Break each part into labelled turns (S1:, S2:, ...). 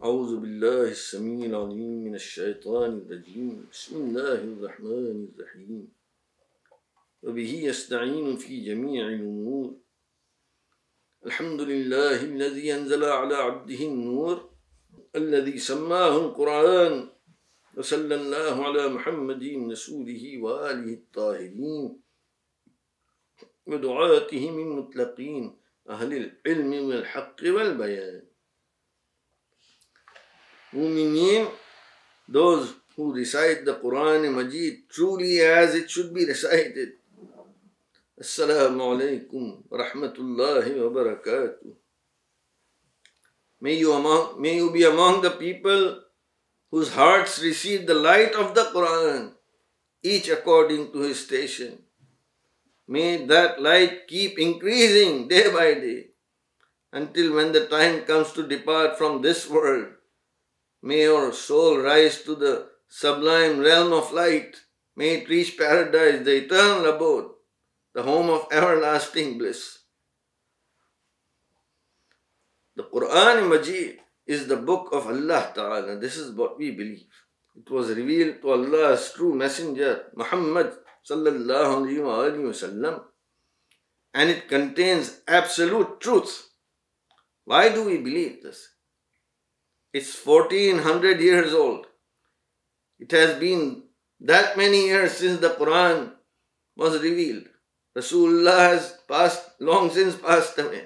S1: أعوذ بالله السميع العليم من الشيطان الرجيم. بسم الله الرحمن الرحيم. وبه يستعين في جميع الأمور. الحمد لله الذي أنزل على عبده النور الذي سماه القرآن وصلى الله على محمد رسوله وآله الطاهرين. ودعاتهم المطلقين أهل العلم والحق والبيان. Mu'mineen, those who recite the Quran Majid truly as it should be recited. Assalamu alaikum wa rahmatullahi wa barakatuh. May you, among, may you be among the people whose hearts receive the light of the Quran, each according to his station. May that light keep increasing day by day until when the time comes to depart from this world May your soul rise to the sublime realm of light. May it reach paradise, the eternal abode, the home of everlasting bliss. The Quran Majid is the book of Allah Ta'ala. This is what we believe. It was revealed to Allah's true messenger, Muhammad Sallallahu Alaihi Wasallam, and it contains absolute truth. Why do we believe this? It's 1400 years old. It has been that many years since the Quran was revealed. Rasulullah has passed, long since passed away.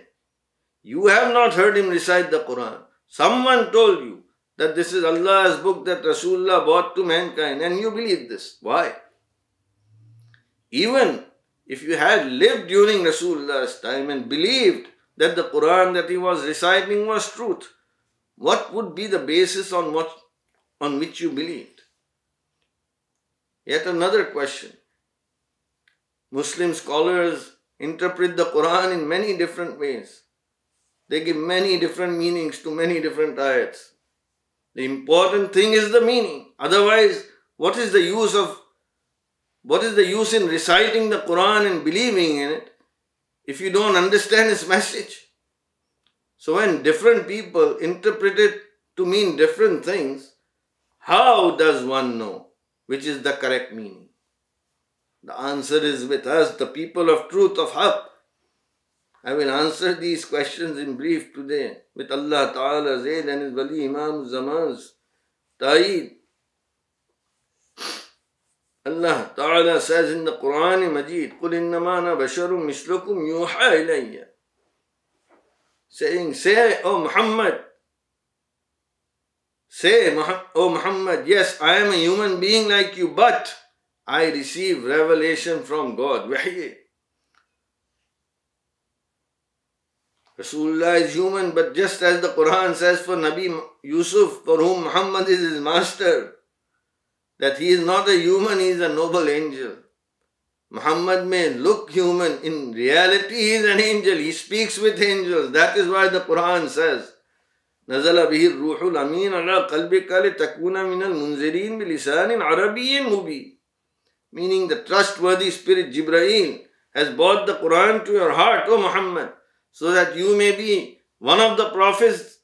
S1: You have not heard him recite the Quran. Someone told you that this is Allah's book that Rasulullah brought to mankind, and you believe this. Why? Even if you had lived during Rasulullah's time and believed that the Quran that he was reciting was truth, what would be the basis on what on which you believed? Yet another question. Muslim scholars interpret the Quran in many different ways. They give many different meanings to many different ayats. The important thing is the meaning. Otherwise, what is the use of what is the use in reciting the Quran and believing in it if you don't understand its message? So when different people interpret it to mean different things, how does one know which is the correct meaning? The answer is with us, the people of truth, of Haqq. I will answer these questions in brief today with Allah Ta'ala's aid and His Wali Imam Zaman's ta'id. Allah Ta'ala says in the Quran Majid, قُلْ إِنَّمَا أَنَا بَشَرٌ مِثْلُكُمْ يُوحَى إِلَيَّ saying, Say, O Muhammad, say, O Muhammad, yes, I am a human being like you, but I receive revelation from God. Rasulullah is human, but just as the Quran says for Nabi Yusuf, for whom Muhammad is his master, that he is not a human, he is a noble angel. Muhammad may look human, in reality he is an angel, he speaks with angels. That is why the Quran says, نزل به الروح الأمين على قلبك لتكون من المنذرين بلسان عربي مبين meaning the trustworthy spirit Jibraeel has brought the Quran to your heart, O Muhammad, so that you may be one of the prophets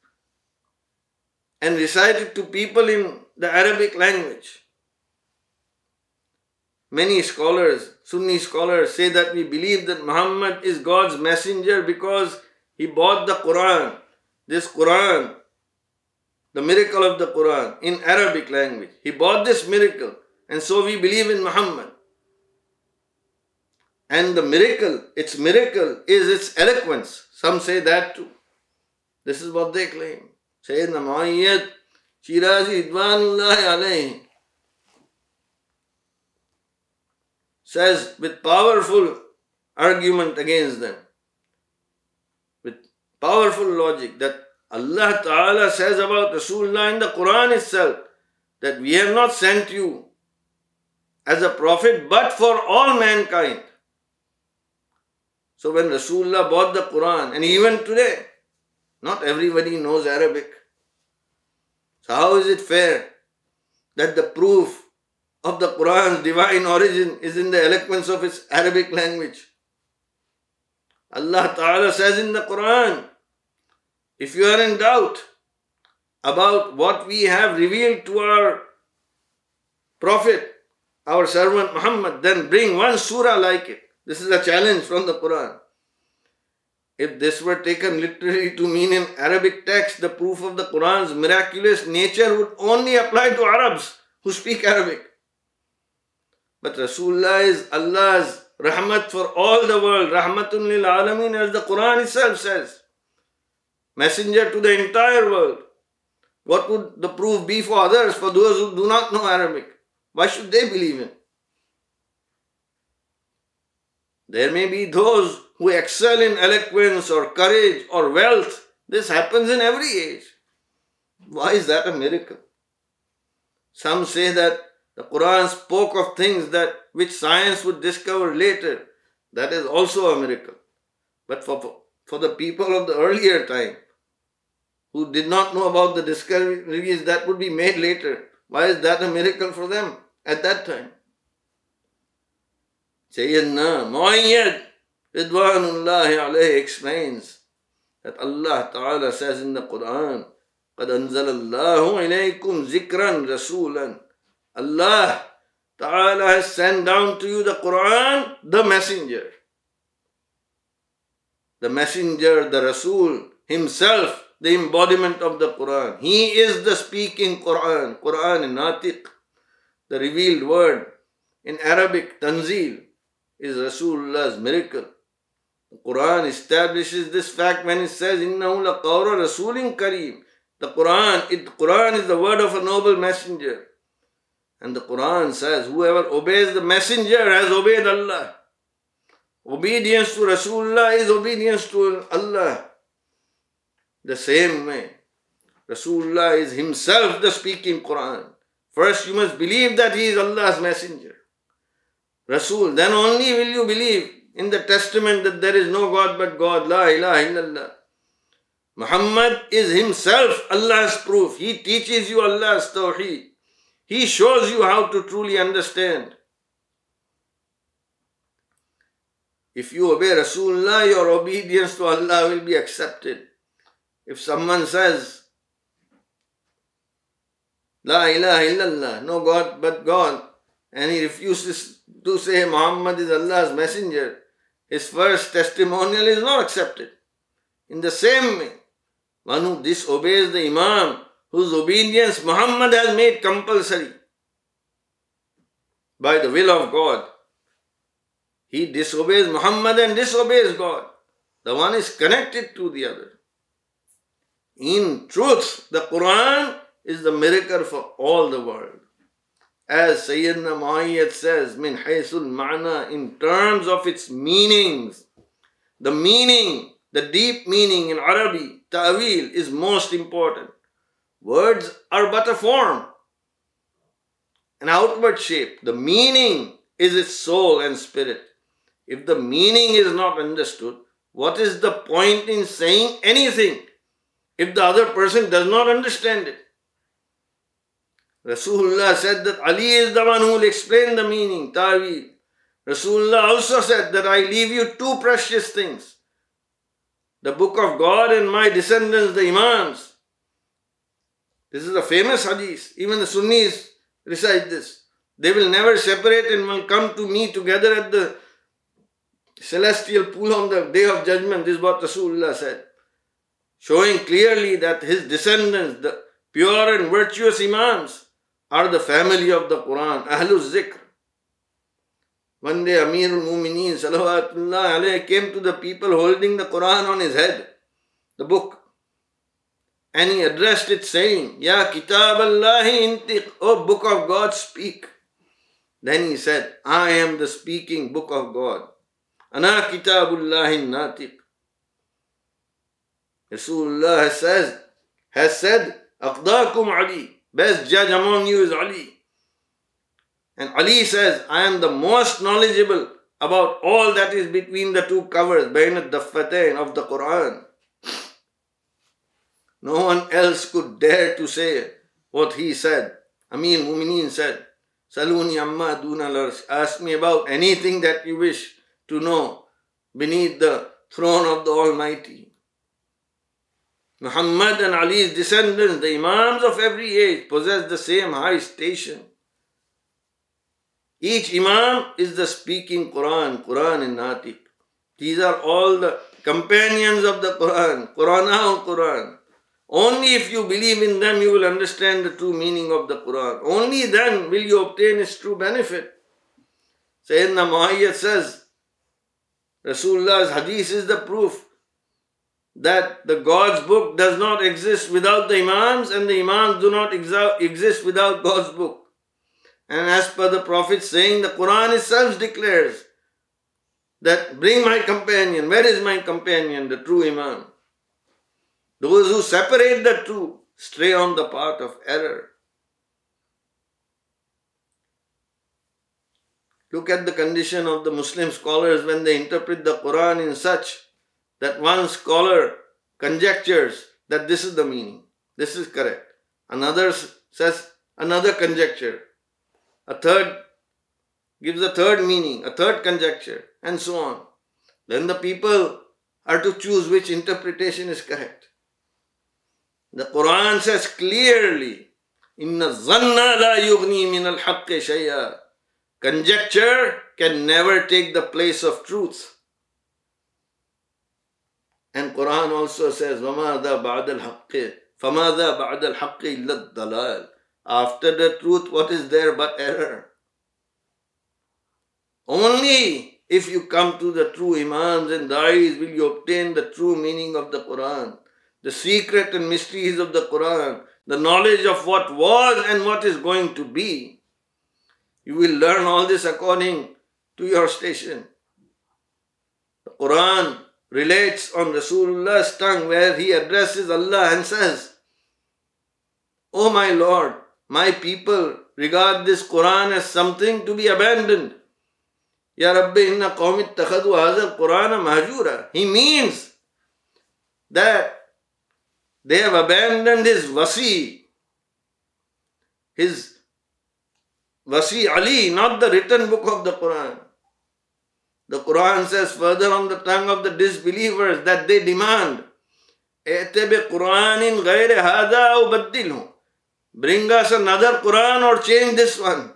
S1: and recite it to people in the Arabic language. Many scholars, Sunni scholars, say that we believe that Muhammad is God's messenger because he brought the Quran, this Quran, the miracle of the Quran in Arabic language. He brought this miracle, and so we believe in Muhammad. And the miracle, its miracle is its eloquence. Some say that too. This is what they claim. Sayyidina Muayyad, Shirazi Ridwanullahi alayhi, says with powerful argument against them, with powerful logic that Allah Ta'ala says about Rasulullah in the Quran itself that we have not sent you as a prophet but for all mankind. So when Rasulullah bought the Quran, and even today, not everybody knows Arabic. So how is it fair that the proof of the Quran's divine origin is in the eloquence of its Arabic language. Allah Ta'ala says in the Quran, if you are in doubt, about what we have revealed to our Prophet, our servant Muhammad, then bring one surah like it. This is a challenge from the Quran. If this were taken literally to mean in Arabic text, the proof of the Quran's miraculous nature would only apply to Arabs who speak Arabic. But Rasulullah is Allah's rahmat for all the world, rahmatun lil alameen, as the Quran itself says. Messenger to the entire world. What would the proof be for others, for those who do not know Arabic? Why should they believe him? There may be those who excel in eloquence or courage or wealth. This happens in every age. Why is that a miracle? Some say that the Quran spoke of things that which science would discover later. That is also a miracle. But for, for the people of the earlier time, who did not know about the discoveries that would be made later, why is that a miracle for them at that time? Sayyidina Muayyad Ridwanullahi alayhi explains that Allah Ta'ala says in the Quran, قَدْ أَنزَلَ اللَّهُ إِلَيْكُمْ ذِكْرًا رَسُولًا Allah Ta'ala has sent down to you the Quran, the messenger. The messenger, the Rasul, himself the embodiment of the Quran. He is the speaking Quran, Quran in Natiq, the revealed word. In Arabic, Tanzil is Rasulullah's miracle. The Quran establishes this fact when it says, إِنَّهُ لَقَوْرَ رَسُولٍ كَرِيمٍ The Quran, it, Quran is the word of a noble messenger. And the Quran says, whoever obeys the messenger has obeyed Allah. Obedience to Rasulullah is obedience to Allah. The same way, Rasulullah is himself the speaking Quran. First, you must believe that he is Allah's messenger. Rasul, then only will you believe in the testament that there is no God but God, La ilaha illallah. Muhammad is himself Allah's proof. He teaches you Allah's tawheed. He shows you how to truly understand. If you obey Rasulullah, your obedience to Allah will be accepted. If someone says, La ilaha illallah, no God but God, and he refuses to say Muhammad is Allah's messenger, his first testimonial is not accepted. In the same way, one who disobeys the Imam, whose obedience Muhammad has made compulsory by the will of God, he disobeys Muhammad and disobeys God. The one is connected to the other. In truth, the Quran is the miracle for all the world. As Sayyidina Muayyad says, min haysul ma'na, in terms of its meanings, the meaning, the deep meaning in Arabic, ta'wil, is most important. Words are but a form, an outward shape. The meaning is its soul and spirit. If the meaning is not understood, what is the point in saying anything if the other person does not understand it. Rasulullah said that Ali is the one who will explain the meaning, ta'wil. Rasulullah also said that I leave you two precious things. The book of God and my descendants, the Imams. This is a famous hadith. Even the Sunnis recite this. They will never separate and will come to me together at the celestial pool on the day of judgment. This is what Rasulullah said showing clearly that his descendants, the pure and virtuous Imams, are the family of the Quran, Ahlul Zikr. One day Amir al-Mumineen salawatullah came to the people holding the Quran on his head, the book. And he addressed it saying, Ya Kitab Allahi intiq, O book of God, speak. Then he said, I am the speaking book of God. Ana Kitabullahi natiq. Rasulullah says, has said, Aqdakum Ali, best judge among you is Ali. And Ali says, I am the most knowledgeable about all that is between the two covers, bain al-daffatain of the Quran. No one else could dare to say what he said. Amir Mumineen said, Saluni amma duna Ask me about anything that you wish to know beneath the throne of the Almighty. Muhammad and Ali's descendants, the Imams of every age, possess the same high station. Each Imam is the speaking Quran, Quran in Natiq. These are all the companions of the Quran, Quran Quran. Only if you believe in them, you will understand the true meaning of the Quran. Only then will you obtain its true benefit. Sayyidina Muayyad says, Rasulullah's hadith is the proof that the God's book does not exist without the Imams and the Imams do not exist without God's book. And as per the Prophet saying, the Quran itself declares that bring my companion. Where is my companion, the true Imam? Those who separate the two stray on the path of error. Look at the condition of the Muslim scholars when they interpret the Quran in such that one scholar conjectures that this is the meaning, this is correct. Another says another conjecture. A third gives a third meaning, a third conjecture, and so on. Then the people are to choose which interpretation is correct. The Quran says clearly, Inna zanna la yughni min al shay'a. Conjecture can never take the place of truth. And Quran also says, وَمَاذَا بَعْدَ الْحَقِّ فَمَاذَا بَعْدَ الْحَقِّ إِلَّا الضَّلَالِ After the truth, what is there but error? Only if you come to the true Imams and Da'is will you obtain the true meaning of the Quran, the secret and mysteries of the Quran, the knowledge of what was and what is going to be. You will learn all this according to your station. The Quran relates on Rasulullah's tongue where he addresses Allah and says, O oh my Lord, my people regard this Quran as something to be abandoned. Ya Rabbi inna qawmi ittakhadu hadha al-Qur'ana mahjura. He means that they have abandoned his wasi, his wasi Ali, not the written book of the Quran. The Quran says further on the tongue of the disbelievers that they demand, Bring us another Quran or change this one.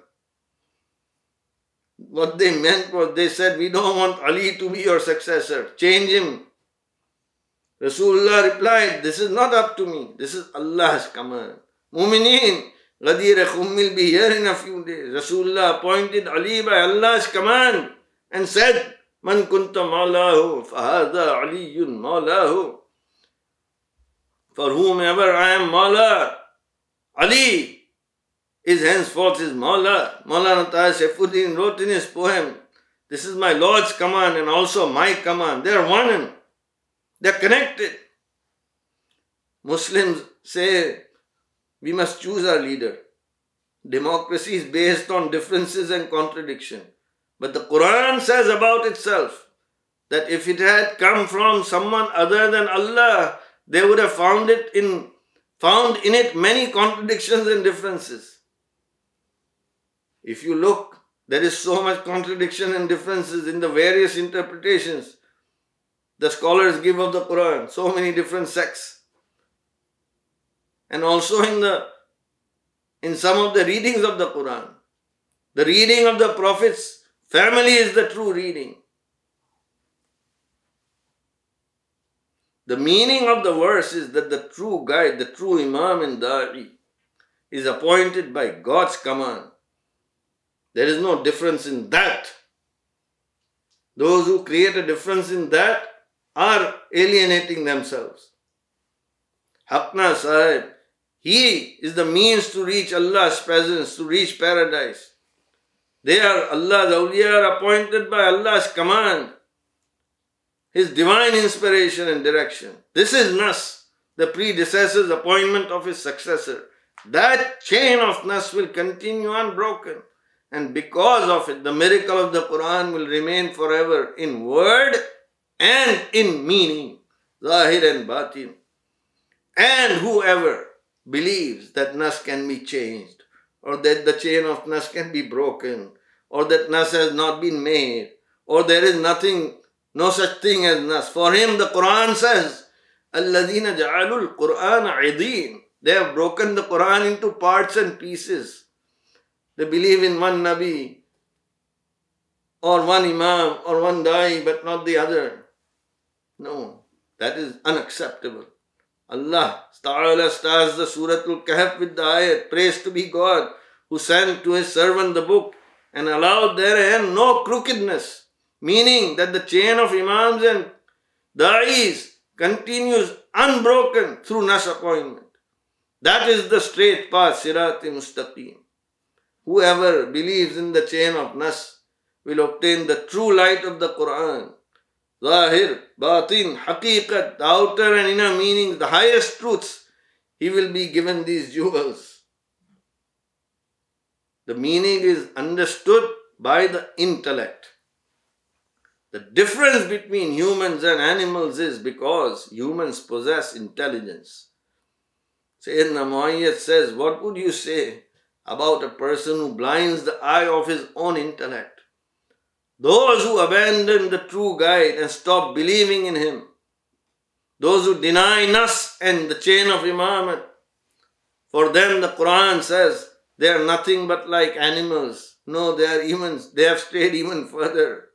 S1: What they meant was they said, We don't want Ali to be your successor. Change him. Rasulullah replied, This is not up to me. This is Allah's command. Mu'mineen, Ghadir will be here in a few days. Rasulullah appointed Ali by Allah's command and said, Man kunta maulahu, fahada aliyun maulahu. For whomever I am Mawla, Ali is henceforth his Mawla. Mawlana Tahir Saifuddin wrote in his poem, This is my Lord's command and also my command. They are one. They're connected. Muslims say we must choose our leader. Democracy is based on differences and contradiction. But the Quran says about itself that if it had come from someone other than Allah, they would have found it in found in it many contradictions and differences. If you look, there is so much contradiction and differences in the various interpretations the scholars give of the Quran, so many different sects. And also in the in some of the readings of the Quran. The reading of the Prophet's family is the true reading. The meaning of the verse is that the true guide, the true Imam and Da'i, is appointed by God's command. There is no difference in that. Those who create a difference in that are alienating themselves. Hakna Sahib, he is the means to reach Allah's presence, to reach paradise. They are Allah's awliya appointed by Allah's command, His divine inspiration and direction. This is Nas, the predecessor's appointment of his successor. That chain of Nas will continue unbroken. And because of it, the miracle of the Quran will remain forever in word and in meaning, zahir and batin. And whoever believes that nas can be changed, or that the chain of nas can be broken, or that nas has not been made, or there is nothing, no such thing as nas. For him, the Quran says, "Alladina ja'alul Quran idin." They have broken the Quran into parts and pieces. They believe in one Nabi, or one Imam, or one Dai, but not the other. No, that is unacceptable. Allah Ta'ala starts the Suratul Kahf with the ayat, Praise to be God, who sent to his servant the book and allowed therein no crookedness, meaning that the chain of Imams and Da'is continues unbroken through Nas appointment. That is the straight path, Sirati Mustaqim. Whoever believes in the chain of Nas will obtain the true light of the Quran. Zahir, Batin, Haqiqat, the outer and inner meanings, the highest truths, he will be given these jewels. The meaning is understood by the intellect. The difference between humans and animals is because humans possess intelligence. Sayyidina Muayyad says, What would you say about a person who blinds the eye of his own intellect? Those who abandon the true guide and stop believing in him, those who deny Nas and the chain of Imamat, for them the Quran says they are nothing but like animals. No, they are even they have strayed even further.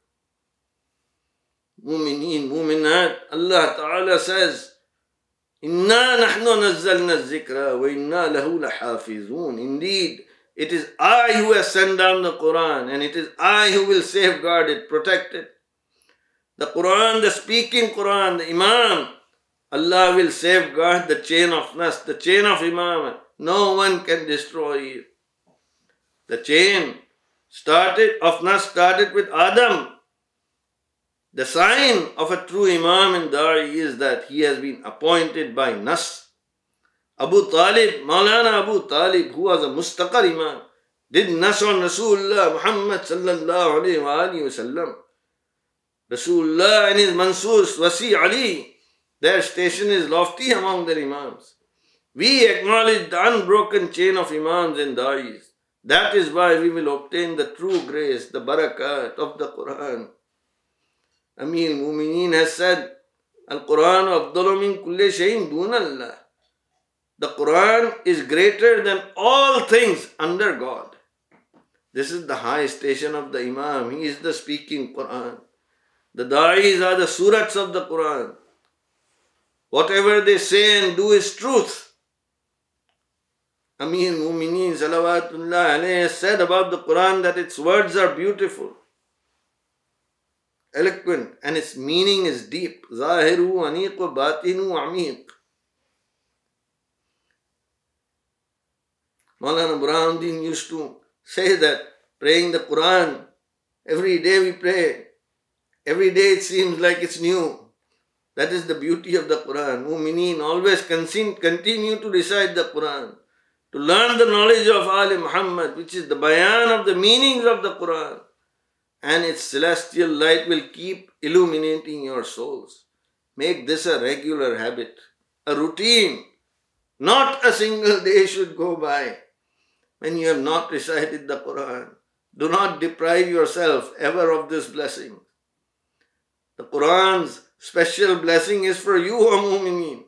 S1: Mu'mineen, mu'minat, Allah Ta'ala says, Inna nahnu nazzalna zikra wa inna lahu lahafizun. Indeed, it is I who has sent down the Quran and it is I who will safeguard it, protect it. The Quran, the speaking Quran, the Imam, Allah will safeguard the chain of Nas, the chain of Imam. No one can destroy it. The chain started of Nas started with Adam the sign of a true Imam and Da'i is that he has been appointed by Nas. Abu Talib, Maulana Abu Talib, who was a mustaqar Imam, did Nas on Rasulullah Muhammad sallallahu alayhi wa alayhi wa sallam. Rasulullah and his Mansoors, Wasi Ali, their station is lofty among their Imams. We acknowledge the unbroken chain of Imams and Da'is. That is why we will obtain the true grace, the barakat of the Quran. Amir Mumineen has said, Al-Quran afdalu min kulli shayin Allah. The Quran is greater than all things under God. This is the high station of the Imam. He is the speaking Quran. The Da'is are the surats of the Quran. Whatever they say and do is truth. Amir Mumineen Salawatullah said about the Quran that its words are beautiful eloquent and its meaning is deep. Zahiru aniq wa batinu amiq. Maulana Burhanuddin used to say that praying the Quran, every day we pray, every day it seems like it's new. That is the beauty of the Quran. Mu'mineen always continue to recite the Quran, to learn the knowledge of Ali Muhammad, which is the bayan of the meanings of the Quran and its celestial light will keep illuminating your souls. Make this a regular habit, a routine. Not a single day should go by when you have not recited the Quran. Do not deprive yourself ever of this blessing. The Quran's special blessing is for you, O Mu'mineen.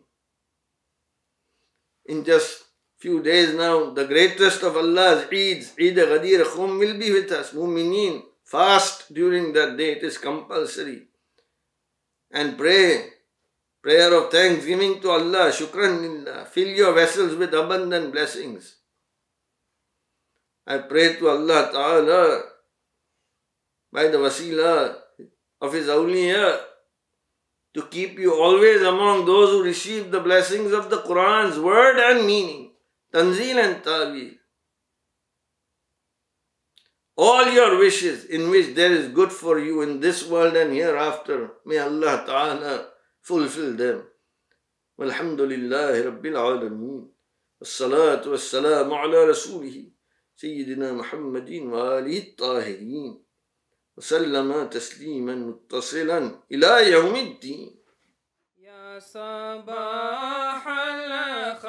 S1: In just few days now, the greatest of Allah's Eids, Eid Ghadir Khum, will be with us, Mu'mineen. Fast during that day, it is compulsory. And pray. Prayer of thanksgiving to Allah, shukran lillah. Fill your vessels with abundant blessings. I pray to Allah Ta'ala by the wasila of His awliya to keep you always among those who receive the blessings of the Quran's word and meaning, tanzil and ta'wil all your wishes in which there is good for you in this world and hereafter. May Allah Ta'ala fulfill them. والحمد لله رب العالمين والصلاة والسلام على رسوله سيدنا محمد وآله الطاهرين وسلم تسليما متصلا إلى يوم الدين.
S2: يا صباح الخير